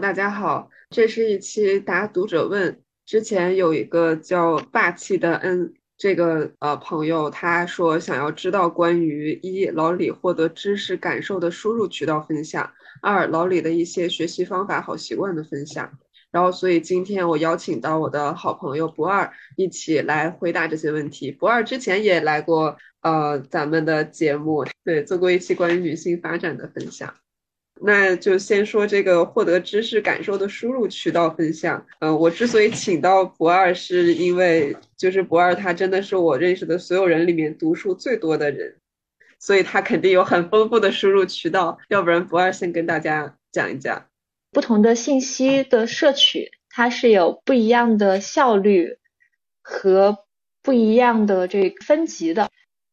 大家好，这是一期答读者问。之前有一个叫霸气的 N 这个呃朋友，他说想要知道关于一老李获得知识感受的输入渠道分享，二老李的一些学习方法好习惯的分享。然后，所以今天我邀请到我的好朋友不二一起来回答这些问题。不二之前也来过呃咱们的节目，对，做过一期关于女性发展的分享。那就先说这个获得知识感受的输入渠道分享。嗯，我之所以请到不二，是因为就是不二他真的是我认识的所有人里面读书最多的人，所以他肯定有很丰富的输入渠道。要不然不二先跟大家讲一讲，不同的信息的摄取，它是有不一样的效率和不一样的这个分级的。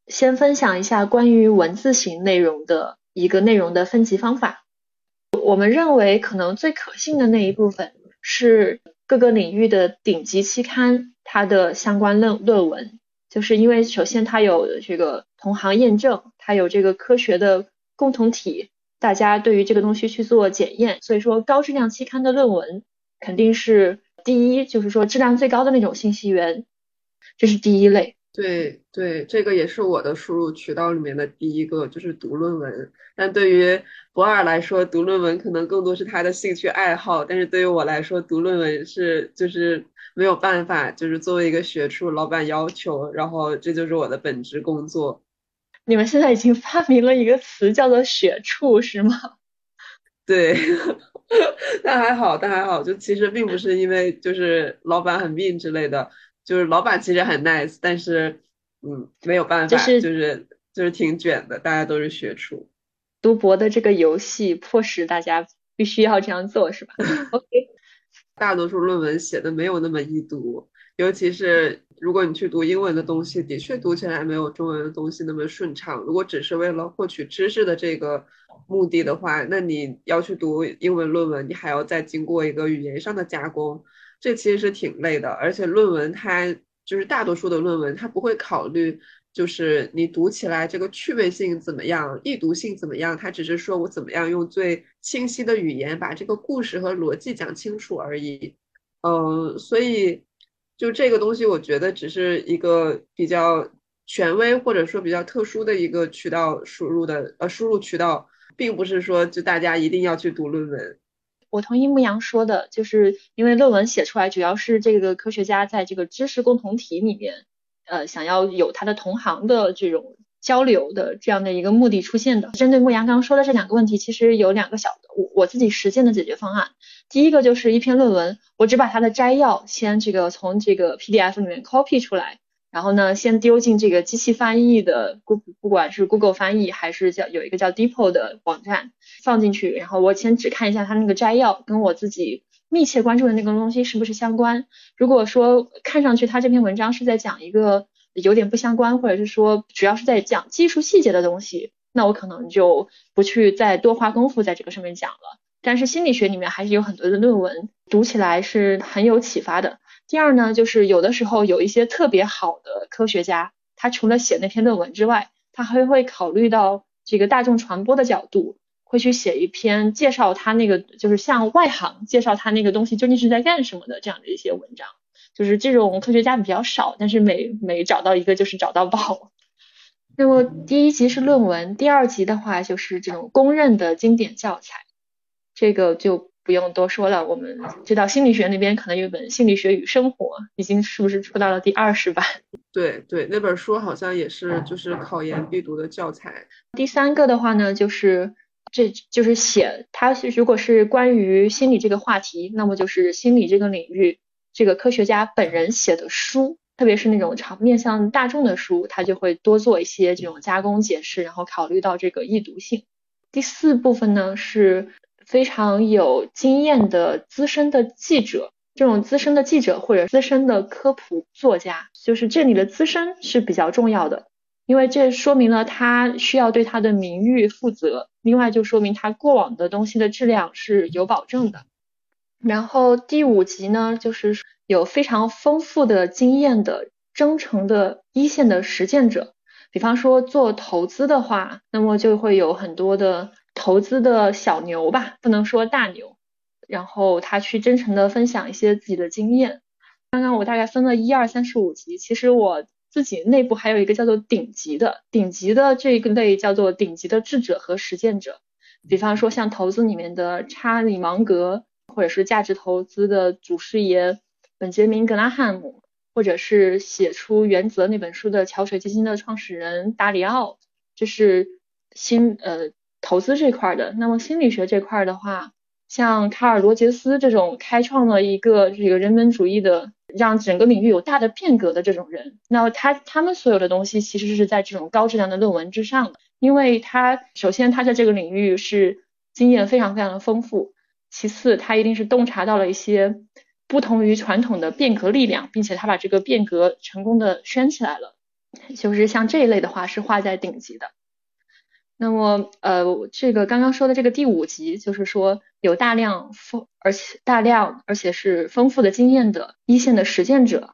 先分享一下关于文字型内容的一个内容的分级方法。我们认为可能最可信的那一部分是各个领域的顶级期刊它的相关论论文，就是因为首先它有这个同行验证，它有这个科学的共同体，大家对于这个东西去做检验，所以说高质量期刊的论文肯定是第一，就是说质量最高的那种信息源，这是第一类。对对，这个也是我的输入渠道里面的第一个，就是读论文。但对于博尔来说，读论文可能更多是他的兴趣爱好。但是对于我来说，读论文是就是没有办法，就是作为一个学处，老板要求，然后这就是我的本职工作。你们现在已经发明了一个词，叫做“学处”，是吗？对，但还好，但还好，就其实并不是因为就是老板很命之类的。就是老板其实很 nice，但是嗯没有办法，就是就是挺卷的，大家都是学厨。读博的这个游戏迫使大家必须要这样做，是吧？OK。大多数论文写的没有那么易读，尤其是如果你去读英文的东西，的确读起来没有中文的东西那么顺畅。如果只是为了获取知识的这个目的的话，那你要去读英文论文，你还要再经过一个语言上的加工。这其实是挺累的，而且论文它就是大多数的论文，它不会考虑就是你读起来这个趣味性怎么样，易读性怎么样，它只是说我怎么样用最清晰的语言把这个故事和逻辑讲清楚而已。嗯，所以就这个东西，我觉得只是一个比较权威或者说比较特殊的一个渠道输入的呃输入渠道，并不是说就大家一定要去读论文。我同意牧羊说的，就是因为论文写出来，主要是这个科学家在这个知识共同体里面，呃，想要有他的同行的这种交流的这样的一个目的出现的。针对牧羊刚刚说的这两个问题，其实有两个小的我我自己实践的解决方案。第一个就是一篇论文，我只把它的摘要先这个从这个 PDF 里面 copy 出来。然后呢，先丢进这个机器翻译的，不不管是 Google 翻译还是叫有一个叫 Deepo 的网站放进去，然后我先只看一下它那个摘要，跟我自己密切关注的那个东西是不是相关。如果说看上去它这篇文章是在讲一个有点不相关，或者是说主要是在讲技术细节的东西，那我可能就不去再多花功夫在这个上面讲了。但是心理学里面还是有很多的论文，读起来是很有启发的。第二呢，就是有的时候有一些特别好的科学家，他除了写那篇论文之外，他还会考虑到这个大众传播的角度，会去写一篇介绍他那个，就是向外行介绍他那个东西究竟是在干什么的这样的一些文章。就是这种科学家比较少，但是每每找到一个就是找到宝。那么第一集是论文，第二集的话就是这种公认的经典教材，这个就。不用多说了，我们知道心理学那边可能有本《心理学与生活》，已经是不是出到了第二十版？对对，那本书好像也是就是考研必读的教材。第三个的话呢，就是这就是写它是如果是关于心理这个话题，那么就是心理这个领域这个科学家本人写的书，特别是那种常面向大众的书，他就会多做一些这种加工解释，然后考虑到这个易读性。第四部分呢是。非常有经验的资深的记者，这种资深的记者或者资深的科普作家，就是这里的资深是比较重要的，因为这说明了他需要对他的名誉负责，另外就说明他过往的东西的质量是有保证的。然后第五集呢，就是有非常丰富的经验的真诚的一线的实践者，比方说做投资的话，那么就会有很多的。投资的小牛吧，不能说大牛，然后他去真诚的分享一些自己的经验。刚刚我大概分了一二三十五级，其实我自己内部还有一个叫做顶级的，顶级的这个类叫做顶级的智者和实践者。比方说像投资里面的查理芒格，或者是价值投资的祖师爷本杰明格拉汉姆，或者是写出《原则》那本书的桥水基金的创始人达里奥，这是新呃投资这块的。那么心理学这块的话，像卡尔罗杰斯这种开创了一个这个人本主义的，让整个领域有大的变革的这种人，那么他他们所有的东西其实是在这种高质量的论文之上的。因为他首先他在这个领域是经验非常非常的丰富，其次他一定是洞察到了一些不同于传统的变革力量，并且他把这个变革成功的圈起来了，就是像这一类的话是画在顶级的。那么呃，这个刚刚说的这个第五级，就是说有大量丰而且大量而且是丰富的经验的一线的实践者。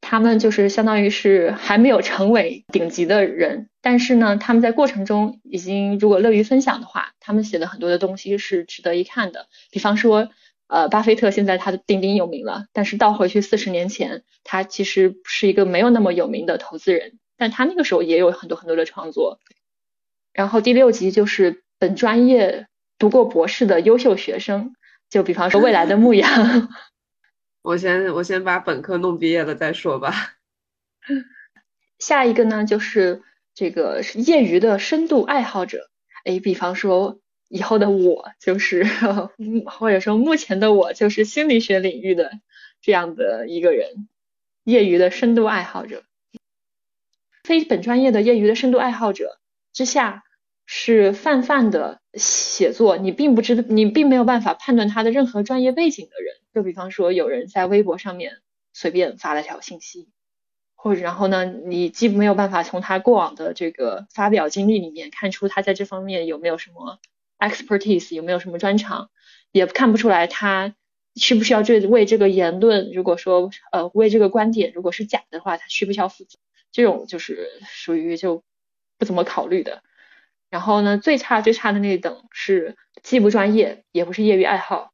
他们就是相当于是还没有成为顶级的人，但是呢，他们在过程中已经如果乐于分享的话，他们写的很多的东西是值得一看的。比方说，呃，巴菲特现在他的鼎鼎有名了，但是倒回去四十年前，他其实是一个没有那么有名的投资人，但他那个时候也有很多很多的创作。然后第六集就是本专业读过博士的优秀学生，就比方说未来的牧羊。我先我先把本科弄毕业了再说吧。下一个呢，就是这个业余的深度爱好者。哎，比方说以后的我就是，或者说目前的我就是心理学领域的这样的一个人，业余的深度爱好者。非本专业的业余的深度爱好者之下。是泛泛的写作，你并不知，你并没有办法判断他的任何专业背景的人。就比方说，有人在微博上面随便发了条信息，或者然后呢，你既没有办法从他过往的这个发表经历里面看出他在这方面有没有什么 expertise，有没有什么专长，也看不出来他需不需要这为这个言论，如果说呃为这个观点如果是假的话，他需不需要负责？这种就是属于就不怎么考虑的。然后呢，最差最差的那一等是既不专业，也不是业余爱好，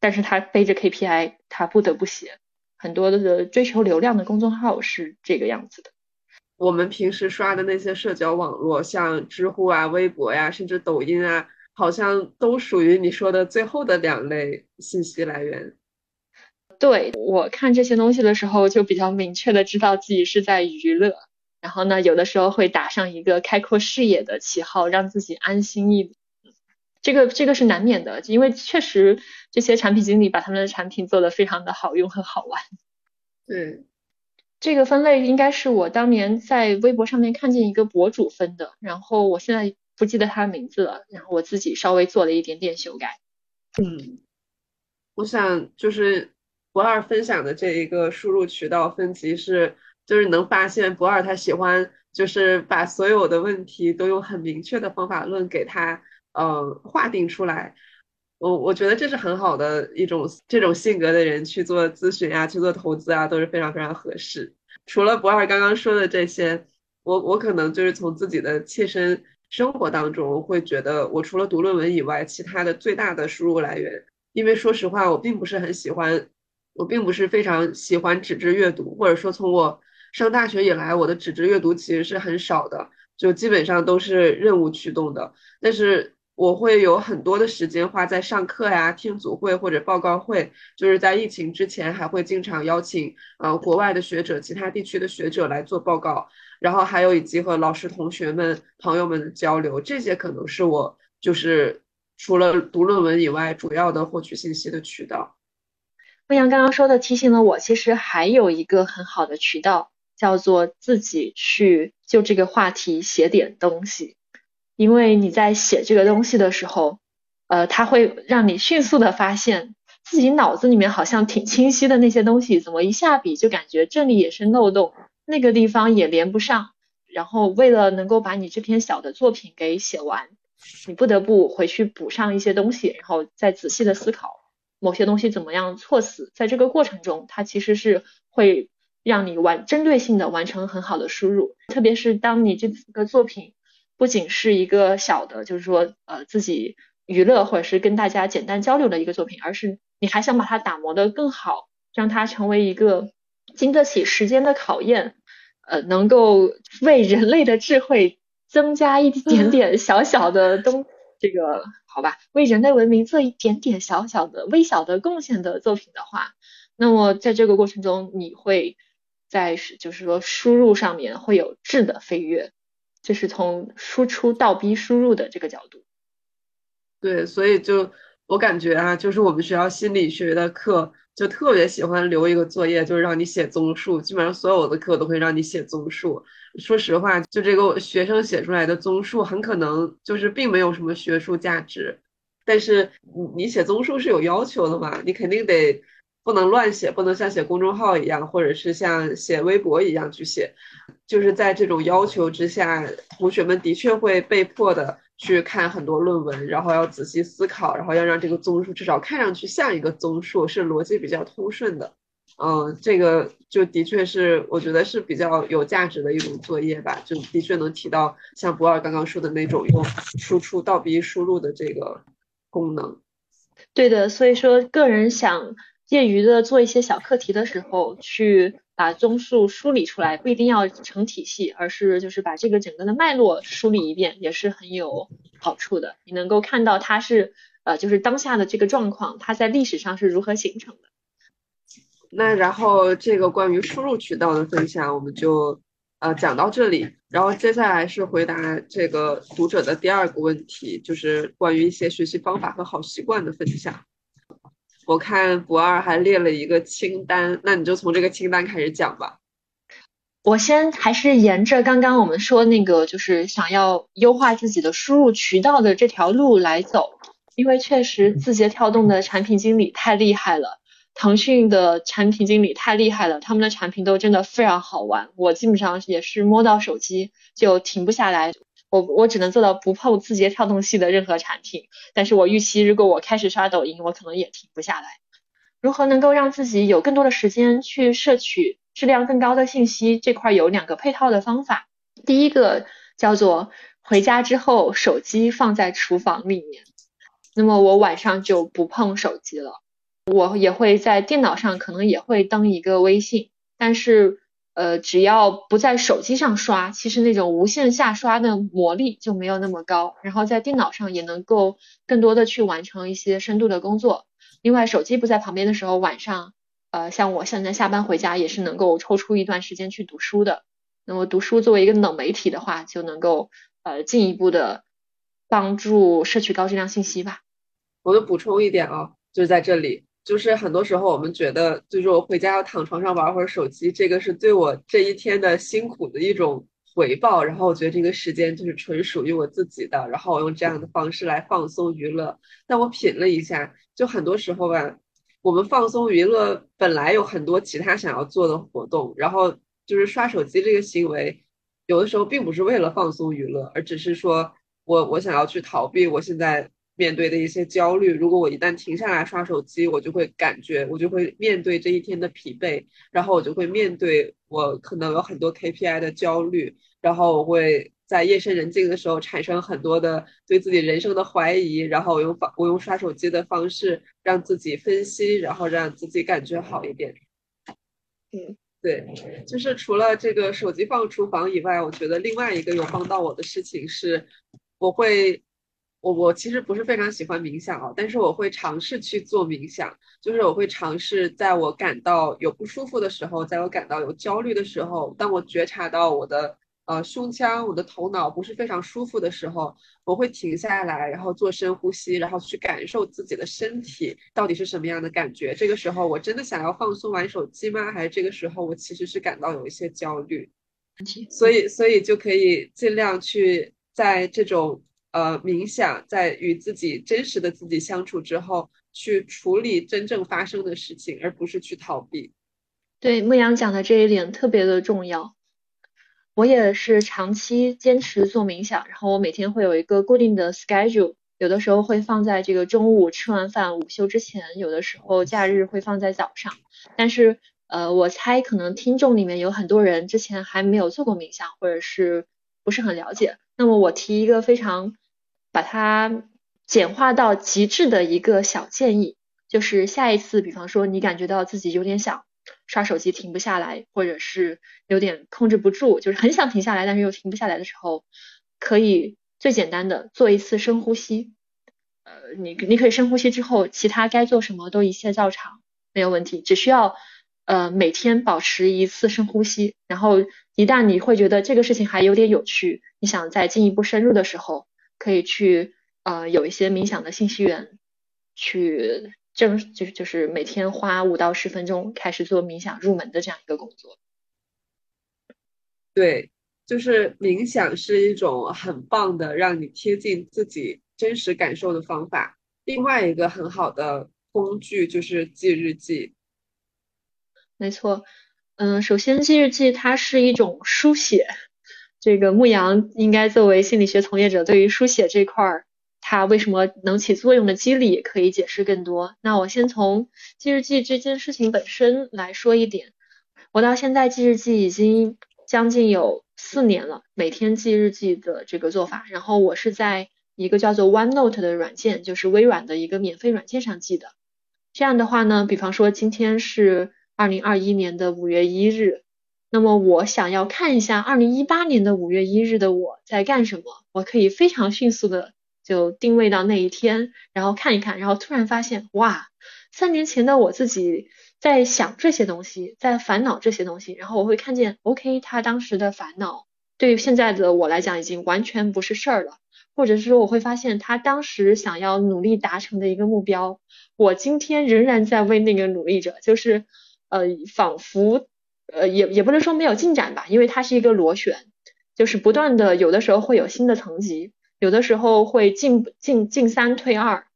但是他背着 KPI，他不得不写很多的追求流量的公众号是这个样子的。我们平时刷的那些社交网络，像知乎啊、微博呀，甚至抖音啊，好像都属于你说的最后的两类信息来源。对我看这些东西的时候，就比较明确的知道自己是在娱乐。然后呢，有的时候会打上一个开阔视野的旗号，让自己安心一点。这个这个是难免的，因为确实这些产品经理把他们的产品做得非常的好用和好玩。对，这个分类应该是我当年在微博上面看见一个博主分的，然后我现在不记得他的名字了，然后我自己稍微做了一点点修改。嗯，我想就是博二分享的这一个输入渠道分级是。就是能发现博尔他喜欢，就是把所有的问题都用很明确的方法论给他，呃，划定出来。我我觉得这是很好的一种这种性格的人去做咨询啊，去做投资啊，都是非常非常合适。除了博尔刚刚说的这些，我我可能就是从自己的切身生活当中会觉得，我除了读论文以外，其他的最大的输入来源，因为说实话，我并不是很喜欢，我并不是非常喜欢纸质阅读，或者说从我。上大学以来，我的纸质阅读其实是很少的，就基本上都是任务驱动的。但是我会有很多的时间花在上课呀、听组会或者报告会。就是在疫情之前，还会经常邀请呃国外的学者、其他地区的学者来做报告，然后还有以及和老师、同学们、朋友们的交流。这些可能是我就是除了读论文以外，主要的获取信息的渠道。牧阳刚刚说的提醒了我，其实还有一个很好的渠道。叫做自己去就这个话题写点东西，因为你在写这个东西的时候，呃，它会让你迅速的发现自己脑子里面好像挺清晰的那些东西，怎么一下笔就感觉这里也是漏洞，那个地方也连不上。然后为了能够把你这篇小的作品给写完，你不得不回去补上一些东西，然后再仔细的思考某些东西怎么样措辞。在这个过程中，它其实是会。让你完针对性的完成很好的输入，特别是当你这个作品不仅是一个小的，就是说呃自己娱乐或者是跟大家简单交流的一个作品，而是你还想把它打磨的更好，让它成为一个经得起时间的考验，呃，能够为人类的智慧增加一点 点小小的东，这个好吧，为人类文明做一点点小小的微小的贡献的作品的话，那么在这个过程中，你会在就是说输入上面会有质的飞跃，就是从输出倒逼输入的这个角度。对，所以就我感觉啊，就是我们学校心理学的课就特别喜欢留一个作业，就是让你写综述。基本上所有的课都会让你写综述。说实话，就这个学生写出来的综述，很可能就是并没有什么学术价值。但是你你写综述是有要求的嘛？你肯定得不能乱写，不能像写公众号一样，或者是像写微博一样去写。就是在这种要求之下，同学们的确会被迫的。去看很多论文，然后要仔细思考，然后要让这个综述至少看上去像一个综述，是逻辑比较通顺的。嗯，这个就的确是我觉得是比较有价值的一种作业吧，就的确能提到像博尔刚刚说的那种用输出倒逼输入的这个功能。对的，所以说个人想业余的做一些小课题的时候去。把综述梳理出来不一定要成体系，而是就是把这个整个的脉络梳理一遍，也是很有好处的。你能够看到它是呃，就是当下的这个状况，它在历史上是如何形成的。那然后这个关于输入渠道的分享，我们就呃讲到这里。然后接下来是回答这个读者的第二个问题，就是关于一些学习方法和好习惯的分享。我看博二还列了一个清单，那你就从这个清单开始讲吧。我先还是沿着刚刚我们说那个，就是想要优化自己的输入渠道的这条路来走，因为确实字节跳动的产品经理太厉害了，腾讯的产品经理太厉害了，他们的产品都真的非常好玩，我基本上也是摸到手机就停不下来。我我只能做到不碰字节跳动系的任何产品，但是我预期如果我开始刷抖音，我可能也停不下来。如何能够让自己有更多的时间去摄取质量更高的信息？这块有两个配套的方法。第一个叫做回家之后手机放在厨房里面，那么我晚上就不碰手机了。我也会在电脑上可能也会登一个微信，但是。呃，只要不在手机上刷，其实那种无限下刷的魔力就没有那么高。然后在电脑上也能够更多的去完成一些深度的工作。另外，手机不在旁边的时候，晚上，呃，像我现在下班回家也是能够抽出一段时间去读书的。那么读书作为一个冷媒体的话，就能够呃进一步的帮助摄取高质量信息吧。我就补充一点啊，就是在这里。就是很多时候我们觉得，就是我回家要躺床上玩会儿手机，这个是对我这一天的辛苦的一种回报。然后我觉得这个时间就是纯属于我自己的，然后我用这样的方式来放松娱乐。但我品了一下，就很多时候吧，我们放松娱乐本来有很多其他想要做的活动，然后就是刷手机这个行为，有的时候并不是为了放松娱乐，而只是说我我想要去逃避我现在。面对的一些焦虑，如果我一旦停下来刷手机，我就会感觉，我就会面对这一天的疲惫，然后我就会面对我可能有很多 KPI 的焦虑，然后我会在夜深人静的时候产生很多的对自己人生的怀疑，然后我用方我用刷手机的方式让自己分析，然后让自己感觉好一点。嗯，对，就是除了这个手机放厨房以外，我觉得另外一个有帮到我的事情是，我会。我我其实不是非常喜欢冥想哦，但是我会尝试去做冥想，就是我会尝试在我感到有不舒服的时候，在我感到有焦虑的时候，当我觉察到我的呃胸腔、我的头脑不是非常舒服的时候，我会停下来，然后做深呼吸，然后去感受自己的身体到底是什么样的感觉。这个时候我真的想要放松玩手机吗？还是这个时候我其实是感到有一些焦虑？所以所以就可以尽量去在这种。呃，冥想在与自己真实的自己相处之后，去处理真正发生的事情，而不是去逃避。对，牧羊讲的这一点特别的重要。我也是长期坚持做冥想，然后我每天会有一个固定的 schedule，有的时候会放在这个中午吃完饭午休之前，有的时候假日会放在早上。但是，呃，我猜可能听众里面有很多人之前还没有做过冥想，或者是不是很了解。那么我提一个非常。把它简化到极致的一个小建议，就是下一次，比方说你感觉到自己有点想刷手机停不下来，或者是有点控制不住，就是很想停下来，但是又停不下来的时候，可以最简单的做一次深呼吸。呃，你你可以深呼吸之后，其他该做什么都一切照常，没有问题。只需要呃每天保持一次深呼吸，然后一旦你会觉得这个事情还有点有趣，你想再进一步深入的时候，可以去呃有一些冥想的信息源，去正就是就是每天花五到十分钟开始做冥想入门的这样一个工作。对，就是冥想是一种很棒的让你贴近自己。真实感受的方法，另外一个很好的工具就是记日记。没错，嗯，首先记日记它是一种书写，这个牧羊应该作为心理学从业者，对于书写这块儿，它为什么能起作用的机理可以解释更多。那我先从记日记这件事情本身来说一点，我到现在记日记已经将近有四年了，每天记日记的这个做法，然后我是在。一个叫做 OneNote 的软件，就是微软的一个免费软件上记的。这样的话呢，比方说今天是二零二一年的五月一日，那么我想要看一下二零一八年的五月一日的我在干什么，我可以非常迅速的就定位到那一天，然后看一看，然后突然发现，哇，三年前的我自己在想这些东西，在烦恼这些东西，然后我会看见，OK，他当时的烦恼对于现在的我来讲已经完全不是事儿了。或者是说，我会发现他当时想要努力达成的一个目标，我今天仍然在为那个努力着，就是呃，仿佛呃，也也不能说没有进展吧，因为它是一个螺旋，就是不断的，有的时候会有新的层级，有的时候会进进进三退二，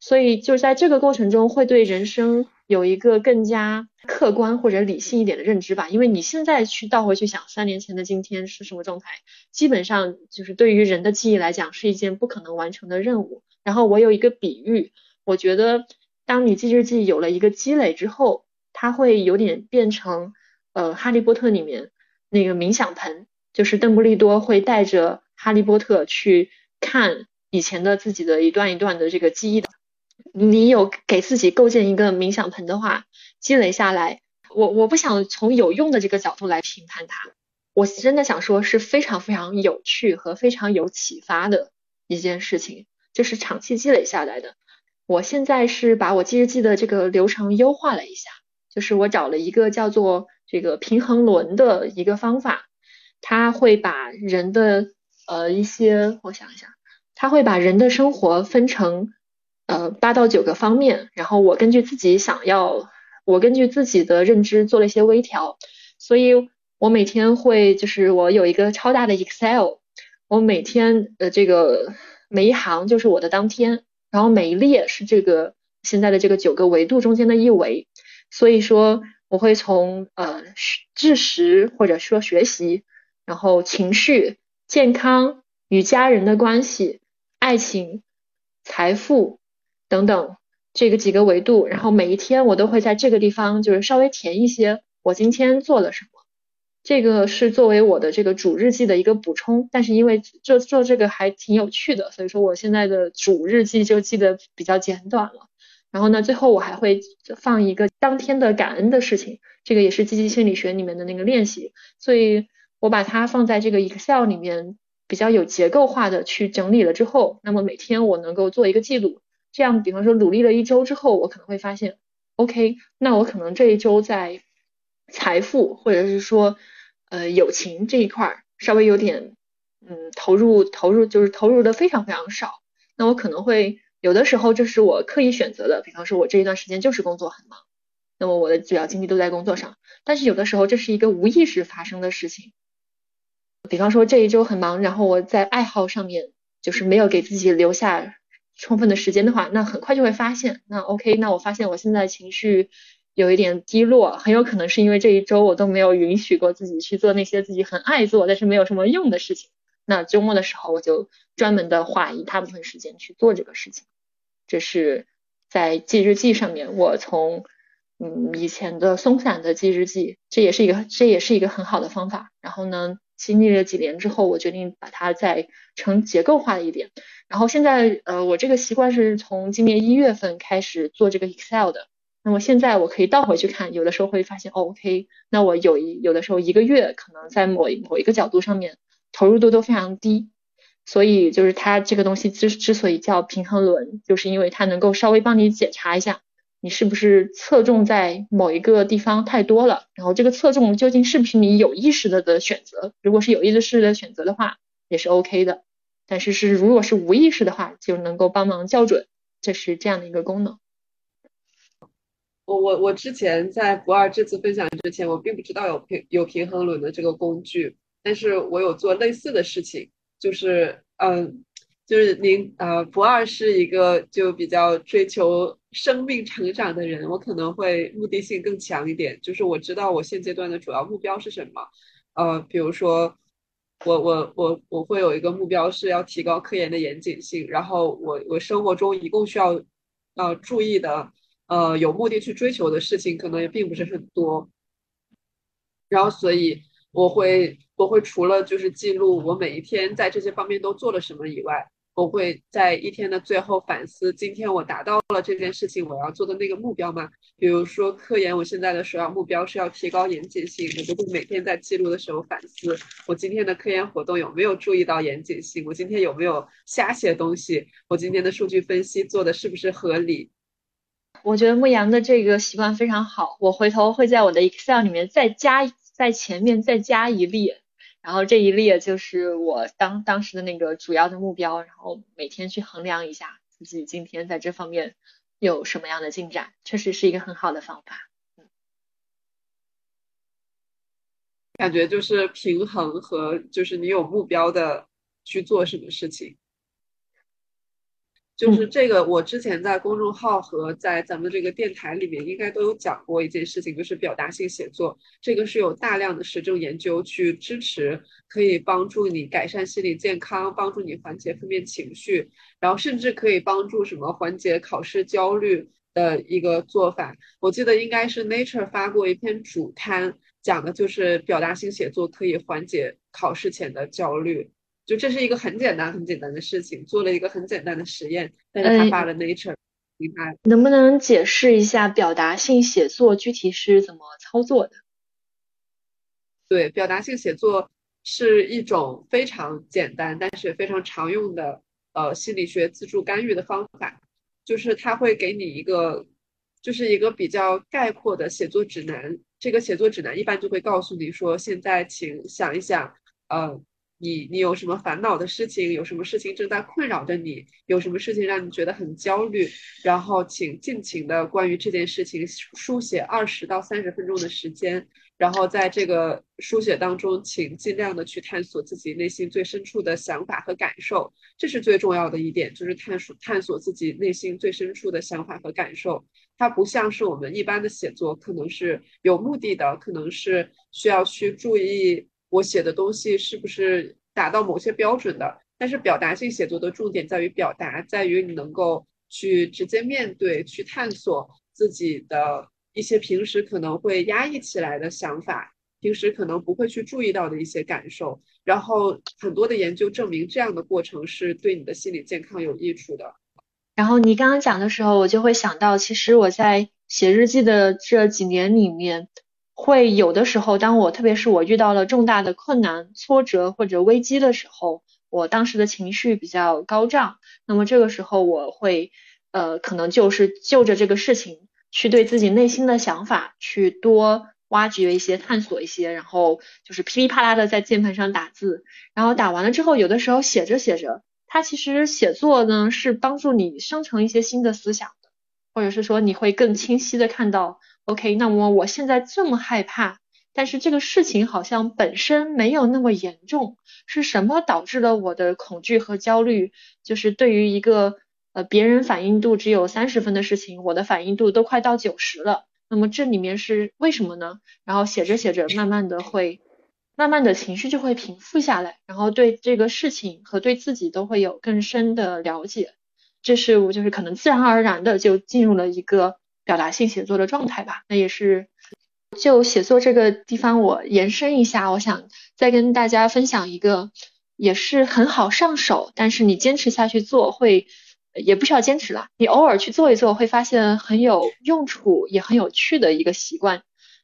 所以就在这个过程中，会对人生有一个更加。客观或者理性一点的认知吧，因为你现在去倒回去想三年前的今天是什么状态，基本上就是对于人的记忆来讲是一件不可能完成的任务。然后我有一个比喻，我觉得当你记日记有了一个积累之后，它会有点变成呃哈利波特里面那个冥想盆，就是邓布利多会带着哈利波特去看以前的自己的一段一段的这个记忆的。你有给自己构建一个冥想盆的话。积累下来，我我不想从有用的这个角度来评判它，我真的想说是非常非常有趣和非常有启发的一件事情，就是长期积累下来的。我现在是把我记日记的这个流程优化了一下，就是我找了一个叫做这个平衡轮的一个方法，它会把人的呃一些，我想一想，它会把人的生活分成呃八到九个方面，然后我根据自己想要。我根据自己的认知做了一些微调，所以我每天会就是我有一个超大的 Excel，我每天呃这个每一行就是我的当天，然后每一列是这个现在的这个九个维度中间的一维，所以说我会从呃知识或者说学习，然后情绪、健康、与家人的关系、爱情、财富等等。这个几个维度，然后每一天我都会在这个地方就是稍微填一些我今天做了什么，这个是作为我的这个主日记的一个补充。但是因为做做这个还挺有趣的，所以说我现在的主日记就记得比较简短了。然后呢，最后我还会放一个当天的感恩的事情，这个也是积极心理学里面的那个练习，所以我把它放在这个 Excel 里面比较有结构化的去整理了之后，那么每天我能够做一个记录。这样，比方说努力了一周之后，我可能会发现，OK，那我可能这一周在财富或者是说呃友情这一块稍微有点嗯投入投入就是投入的非常非常少，那我可能会有的时候这是我刻意选择的，比方说我这一段时间就是工作很忙，那么我的主要精力都在工作上，但是有的时候这是一个无意识发生的事情，比方说这一周很忙，然后我在爱好上面就是没有给自己留下。充分的时间的话，那很快就会发现，那 OK，那我发现我现在情绪有一点低落，很有可能是因为这一周我都没有允许过自己去做那些自己很爱做但是没有什么用的事情。那周末的时候，我就专门的花一大部分时间去做这个事情。这是在记日记上面，我从嗯以前的松散的记日记，这也是一个这也是一个很好的方法。然后呢，经历了几年之后，我决定把它再成结构化一点。然后现在呃，我这个习惯是从今年一月份开始做这个 Excel 的。那么现在我可以倒回去看，有的时候会发现哦，OK，那我有一有的时候一个月可能在某某一个角度上面投入度都非常低，所以就是它这个东西之之所以叫平衡轮，就是因为它能够稍微帮你检查一下你是不是侧重在某一个地方太多了，然后这个侧重究竟是不是你有意识的的选择，如果是有意识的选择的话，也是 OK 的，但是是如果是无意识的话，就能够帮忙校准，这是这样的一个功能。我我我之前在不二这次分享之前，我并不知道有平有平衡轮的这个工具，但是我有做类似的事情，就是嗯，就是您呃不二是一个就比较追求生命成长的人，我可能会目的性更强一点，就是我知道我现阶段的主要目标是什么，呃，比如说我我我我会有一个目标是要提高科研的严谨性，然后我我生活中一共需要呃注意的。呃，有目的去追求的事情可能也并不是很多，然后所以我会我会除了就是记录我每一天在这些方面都做了什么以外，我会在一天的最后反思今天我达到了这件事情我要做的那个目标吗？比如说科研，我现在的首要目标是要提高严谨性，我就会每天在记录的时候反思我今天的科研活动有没有注意到严谨性，我今天有没有瞎写东西，我今天的数据分析做的是不是合理。我觉得牧羊的这个习惯非常好，我回头会在我的 Excel 里面再加在前面再加一列，然后这一列就是我当当时的那个主要的目标，然后每天去衡量一下自己今天在这方面有什么样的进展，确实是一个很好的方法。感觉就是平衡和就是你有目标的去做什么事情。就是这个，我之前在公众号和在咱们这个电台里面应该都有讲过一件事情，就是表达性写作。这个是有大量的实证研究去支持，可以帮助你改善心理健康，帮助你缓解负面情绪，然后甚至可以帮助什么缓解考试焦虑的一个做法。我记得应该是 Nature 发过一篇主刊，讲的就是表达性写作可以缓解考试前的焦虑。就这是一个很简单、很简单的事情，做了一个很简单的实验，但是他发了 Nature，你看能不能解释一下表达性写作具体是怎么操作的？对，表达性写作是一种非常简单，但是非常常用的呃心理学自助干预的方法，就是它会给你一个，就是一个比较概括的写作指南。这个写作指南一般就会告诉你说，现在请想一想，呃。你你有什么烦恼的事情？有什么事情正在困扰着你？有什么事情让你觉得很焦虑？然后请尽情的关于这件事情书写二十到三十分钟的时间。然后在这个书写当中，请尽量的去探索自己内心最深处的想法和感受。这是最重要的一点，就是探索探索自己内心最深处的想法和感受。它不像是我们一般的写作，可能是有目的的，可能是需要去注意。我写的东西是不是达到某些标准的？但是表达性写作的重点在于表达，在于你能够去直接面对、去探索自己的一些平时可能会压抑起来的想法，平时可能不会去注意到的一些感受。然后很多的研究证明，这样的过程是对你的心理健康有益处的。然后你刚刚讲的时候，我就会想到，其实我在写日记的这几年里面。会有的时候，当我特别是我遇到了重大的困难、挫折或者危机的时候，我当时的情绪比较高涨。那么这个时候，我会呃，可能就是就着这个事情，去对自己内心的想法去多挖掘一些、探索一些，然后就是噼里啪啦的在键盘上打字。然后打完了之后，有的时候写着写着，它其实写作呢是帮助你生成一些新的思想的，或者是说你会更清晰的看到。OK，那么我现在这么害怕，但是这个事情好像本身没有那么严重，是什么导致了我的恐惧和焦虑？就是对于一个呃别人反应度只有三十分的事情，我的反应度都快到九十了。那么这里面是为什么呢？然后写着写着，慢慢的会，慢慢的情绪就会平复下来，然后对这个事情和对自己都会有更深的了解。这是我就是可能自然而然的就进入了一个。表达性写作的状态吧，那也是就写作这个地方，我延伸一下，我想再跟大家分享一个也是很好上手，但是你坚持下去做会，也不需要坚持了，你偶尔去做一做，会发现很有用处，也很有趣的一个习惯。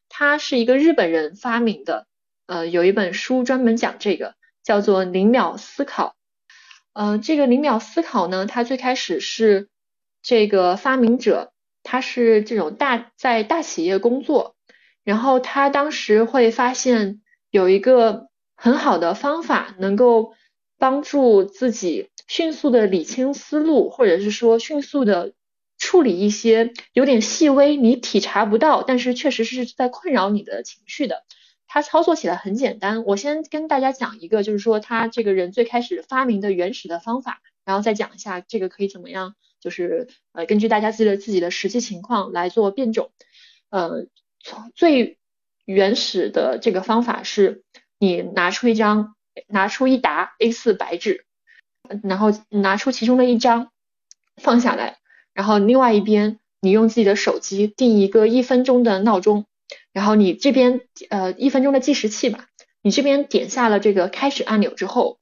它是一个日本人发明的，呃，有一本书专门讲这个，叫做零秒思考。呃，这个零秒思考呢，它最开始是这个发明者，他是这种大在大企业工作，然后他当时会发现有一个。很好的方法，能够帮助自己迅速的理清思路，或者是说迅速的处理一些有点细微你体察不到，但是确实是在困扰你的情绪的。他操作起来很简单，我先跟大家讲一个，就是说他这个人最开始发明的原始的方法，然后再讲一下这个可以怎么样，就是呃根据大家自己的自己的实际情况来做变种。呃，从最原始的这个方法是。你拿出一张，拿出一沓 A4 白纸，然后拿出其中的一张放下来，然后另外一边你用自己的手机定一个一分钟的闹钟，然后你这边呃一分钟的计时器吧，你这边点下了这个开始按钮之后，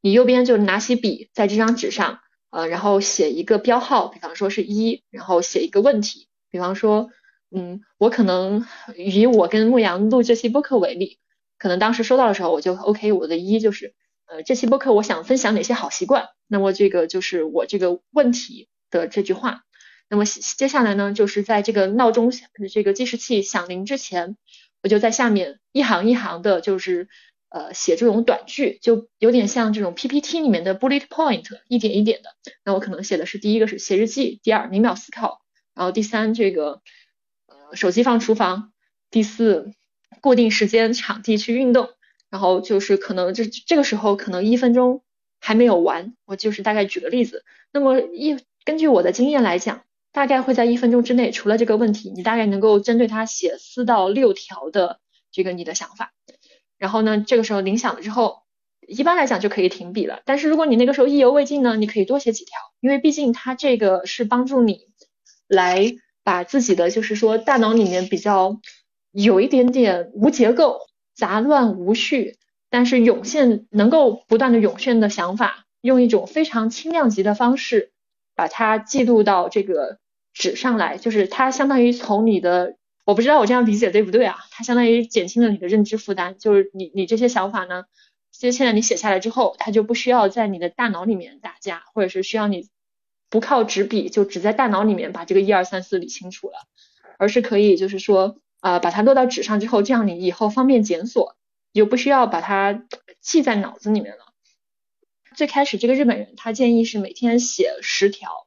你右边就拿起笔在这张纸上呃然后写一个标号，比方说是一，然后写一个问题，比方说嗯我可能以我跟牧羊录这期播客为例。可能当时收到的时候，我就 OK，我的一就是，呃，这期播客我想分享哪些好习惯，那么这个就是我这个问题的这句话。那么接下来呢，就是在这个闹钟这个计时器响铃之前，我就在下面一行一行的，就是呃写这种短句，就有点像这种 PPT 里面的 bullet point，一点一点的。那我可能写的是第一个是写日记，第二零秒思考，然后第三这个呃手机放厨房，第四。固定时间、场地去运动，然后就是可能这这个时候可能一分钟还没有完，我就是大概举个例子。那么一根据我的经验来讲，大概会在一分钟之内，除了这个问题，你大概能够针对它写四到六条的这个你的想法。然后呢，这个时候铃响了之后，一般来讲就可以停笔了。但是如果你那个时候意犹未尽呢，你可以多写几条，因为毕竟它这个是帮助你来把自己的就是说大脑里面比较。有一点点无结构、杂乱无序，但是涌现能够不断的涌现的想法，用一种非常轻量级的方式把它记录到这个纸上来，就是它相当于从你的，我不知道我这样理解对不对啊？它相当于减轻了你的认知负担，就是你你这些想法呢，其实现在你写下来之后，它就不需要在你的大脑里面打架，或者是需要你不靠纸笔，就只在大脑里面把这个一二三四理清楚了，而是可以就是说。啊，把它落到纸上之后，这样你以后方便检索，就不需要把它记在脑子里面了。最开始这个日本人他建议是每天写十条，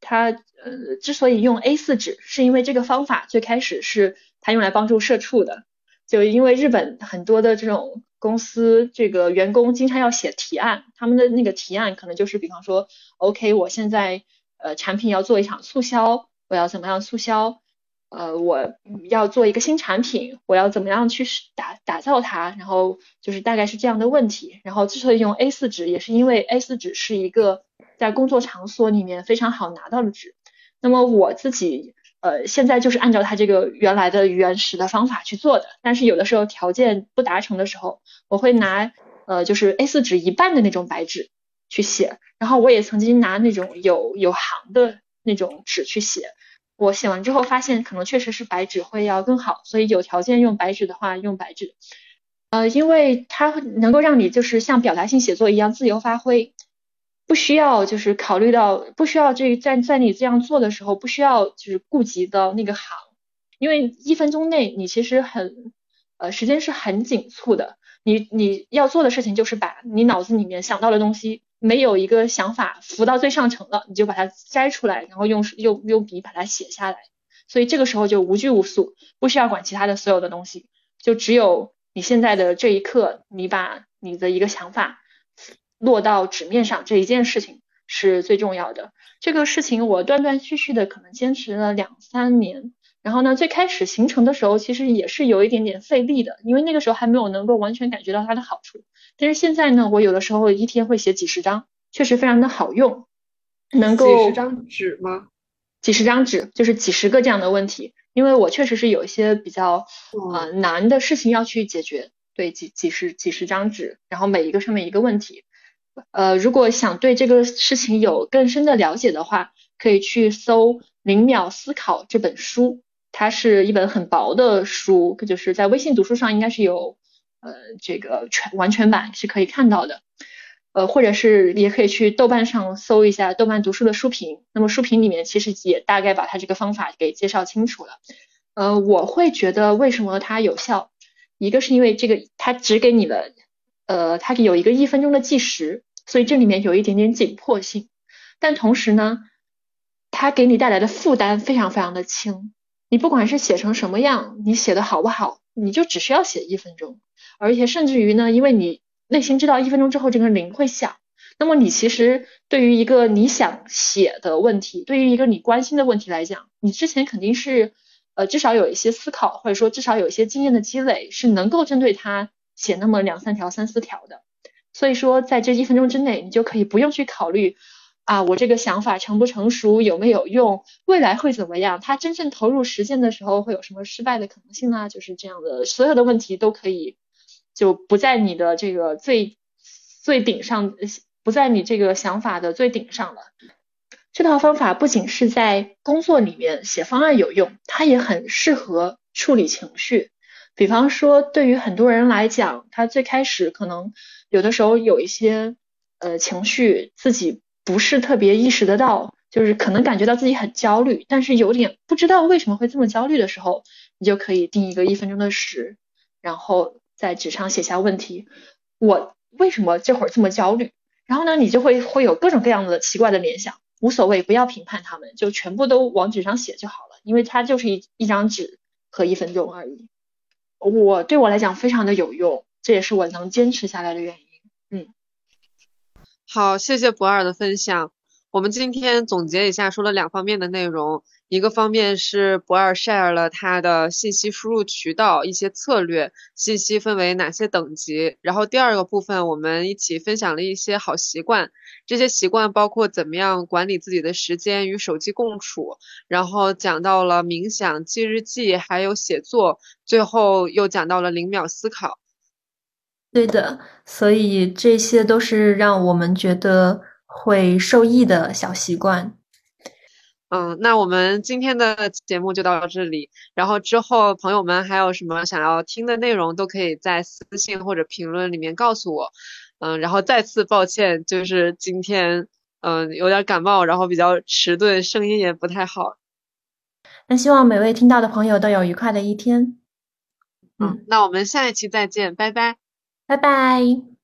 他呃之所以用 A4 纸，是因为这个方法最开始是他用来帮助社畜的，就因为日本很多的这种公司这个员工经常要写提案，他们的那个提案可能就是比方说，OK，我现在呃产品要做一场促销，我要怎么样促销？呃，我要做一个新产品，我要怎么样去打打造它？然后就是大概是这样的问题。然后之所以用 A4 纸，也是因为 A4 纸是一个在工作场所里面非常好拿到的纸。那么我自己呃现在就是按照它这个原来的原始的方法去做的。但是有的时候条件不达成的时候，我会拿呃就是 A4 纸一半的那种白纸去写。然后我也曾经拿那种有有行的那种纸去写。我写完之后发现，可能确实是白纸会要更好，所以有条件用白纸的话，用白纸。呃，因为它能够让你就是像表达性写作一样自由发挥，不需要就是考虑到，不需要这在在你这样做的时候，不需要就是顾及到那个行，因为一分钟内你其实很呃时间是很紧促的，你你要做的事情就是把你脑子里面想到的东西。没有一个想法浮到最上层了，你就把它摘出来，然后用用用笔把它写下来。所以这个时候就无拘无束，不需要管其他的所有的东西，就只有你现在的这一刻，你把你的一个想法落到纸面上这一件事情是最重要的。这个事情我断断续续的可能坚持了两三年。然后呢，最开始形成的时候其实也是有一点点费力的，因为那个时候还没有能够完全感觉到它的好处。但是现在呢，我有的时候一天会写几十张，确实非常的好用，能够几十张纸吗？几十张纸就是几十个这样的问题，因为我确实是有一些比较呃难的事情要去解决。对，几几十几十张纸，然后每一个上面一个问题。呃，如果想对这个事情有更深的了解的话，可以去搜《零秒思考》这本书，它是一本很薄的书，就是在微信读书上应该是有呃这个全完全版是可以看到的。呃，或者是也可以去豆瓣上搜一下豆瓣读书的书评，那么书评里面其实也大概把它这个方法给介绍清楚了。呃，我会觉得为什么它有效，一个是因为这个它只给你了，呃，它有一个一分钟的计时。所以这里面有一点点紧迫性，但同时呢，它给你带来的负担非常非常的轻。你不管是写成什么样，你写的好不好，你就只需要写一分钟，而且甚至于呢，因为你内心知道一分钟之后这个铃会响，那么你其实对于一个你想写的问题，对于一个你关心的问题来讲，你之前肯定是呃至少有一些思考，或者说至少有一些经验的积累，是能够针对它写那么两三条、三四条的。所以说，在这一分钟之内，你就可以不用去考虑啊，我这个想法成不成熟，有没有用，未来会怎么样？它真正投入实践的时候，会有什么失败的可能性呢？就是这样的，所有的问题都可以就不在你的这个最最顶上，不在你这个想法的最顶上了。这套方法不仅是在工作里面写方案有用，它也很适合处理情绪。比方说，对于很多人来讲，他最开始可能有的时候有一些呃情绪，自己不是特别意识得到，就是可能感觉到自己很焦虑，但是有点不知道为什么会这么焦虑的时候，你就可以定一个一分钟的时，然后在纸上写下问题，我为什么这会儿这么焦虑？然后呢，你就会会有各种各样的奇怪的联想，无所谓，不要评判他们，就全部都往纸上写就好了，因为它就是一一张纸和一分钟而已。我对我来讲非常的有用，这也是我能坚持下来的原因。嗯，好，谢谢博尔的分享。我们今天总结一下，说了两方面的内容。一个方面是博尔 share 了他的信息输入渠道一些策略，信息分为哪些等级。然后第二个部分，我们一起分享了一些好习惯，这些习惯包括怎么样管理自己的时间与手机共处，然后讲到了冥想、记日记，还有写作，最后又讲到了零秒思考。对的，所以这些都是让我们觉得会受益的小习惯。嗯，那我们今天的节目就到这里。然后之后朋友们还有什么想要听的内容，都可以在私信或者评论里面告诉我。嗯，然后再次抱歉，就是今天嗯有点感冒，然后比较迟钝，声音也不太好。那希望每位听到的朋友都有愉快的一天。嗯，那我们下一期再见，拜拜，拜拜。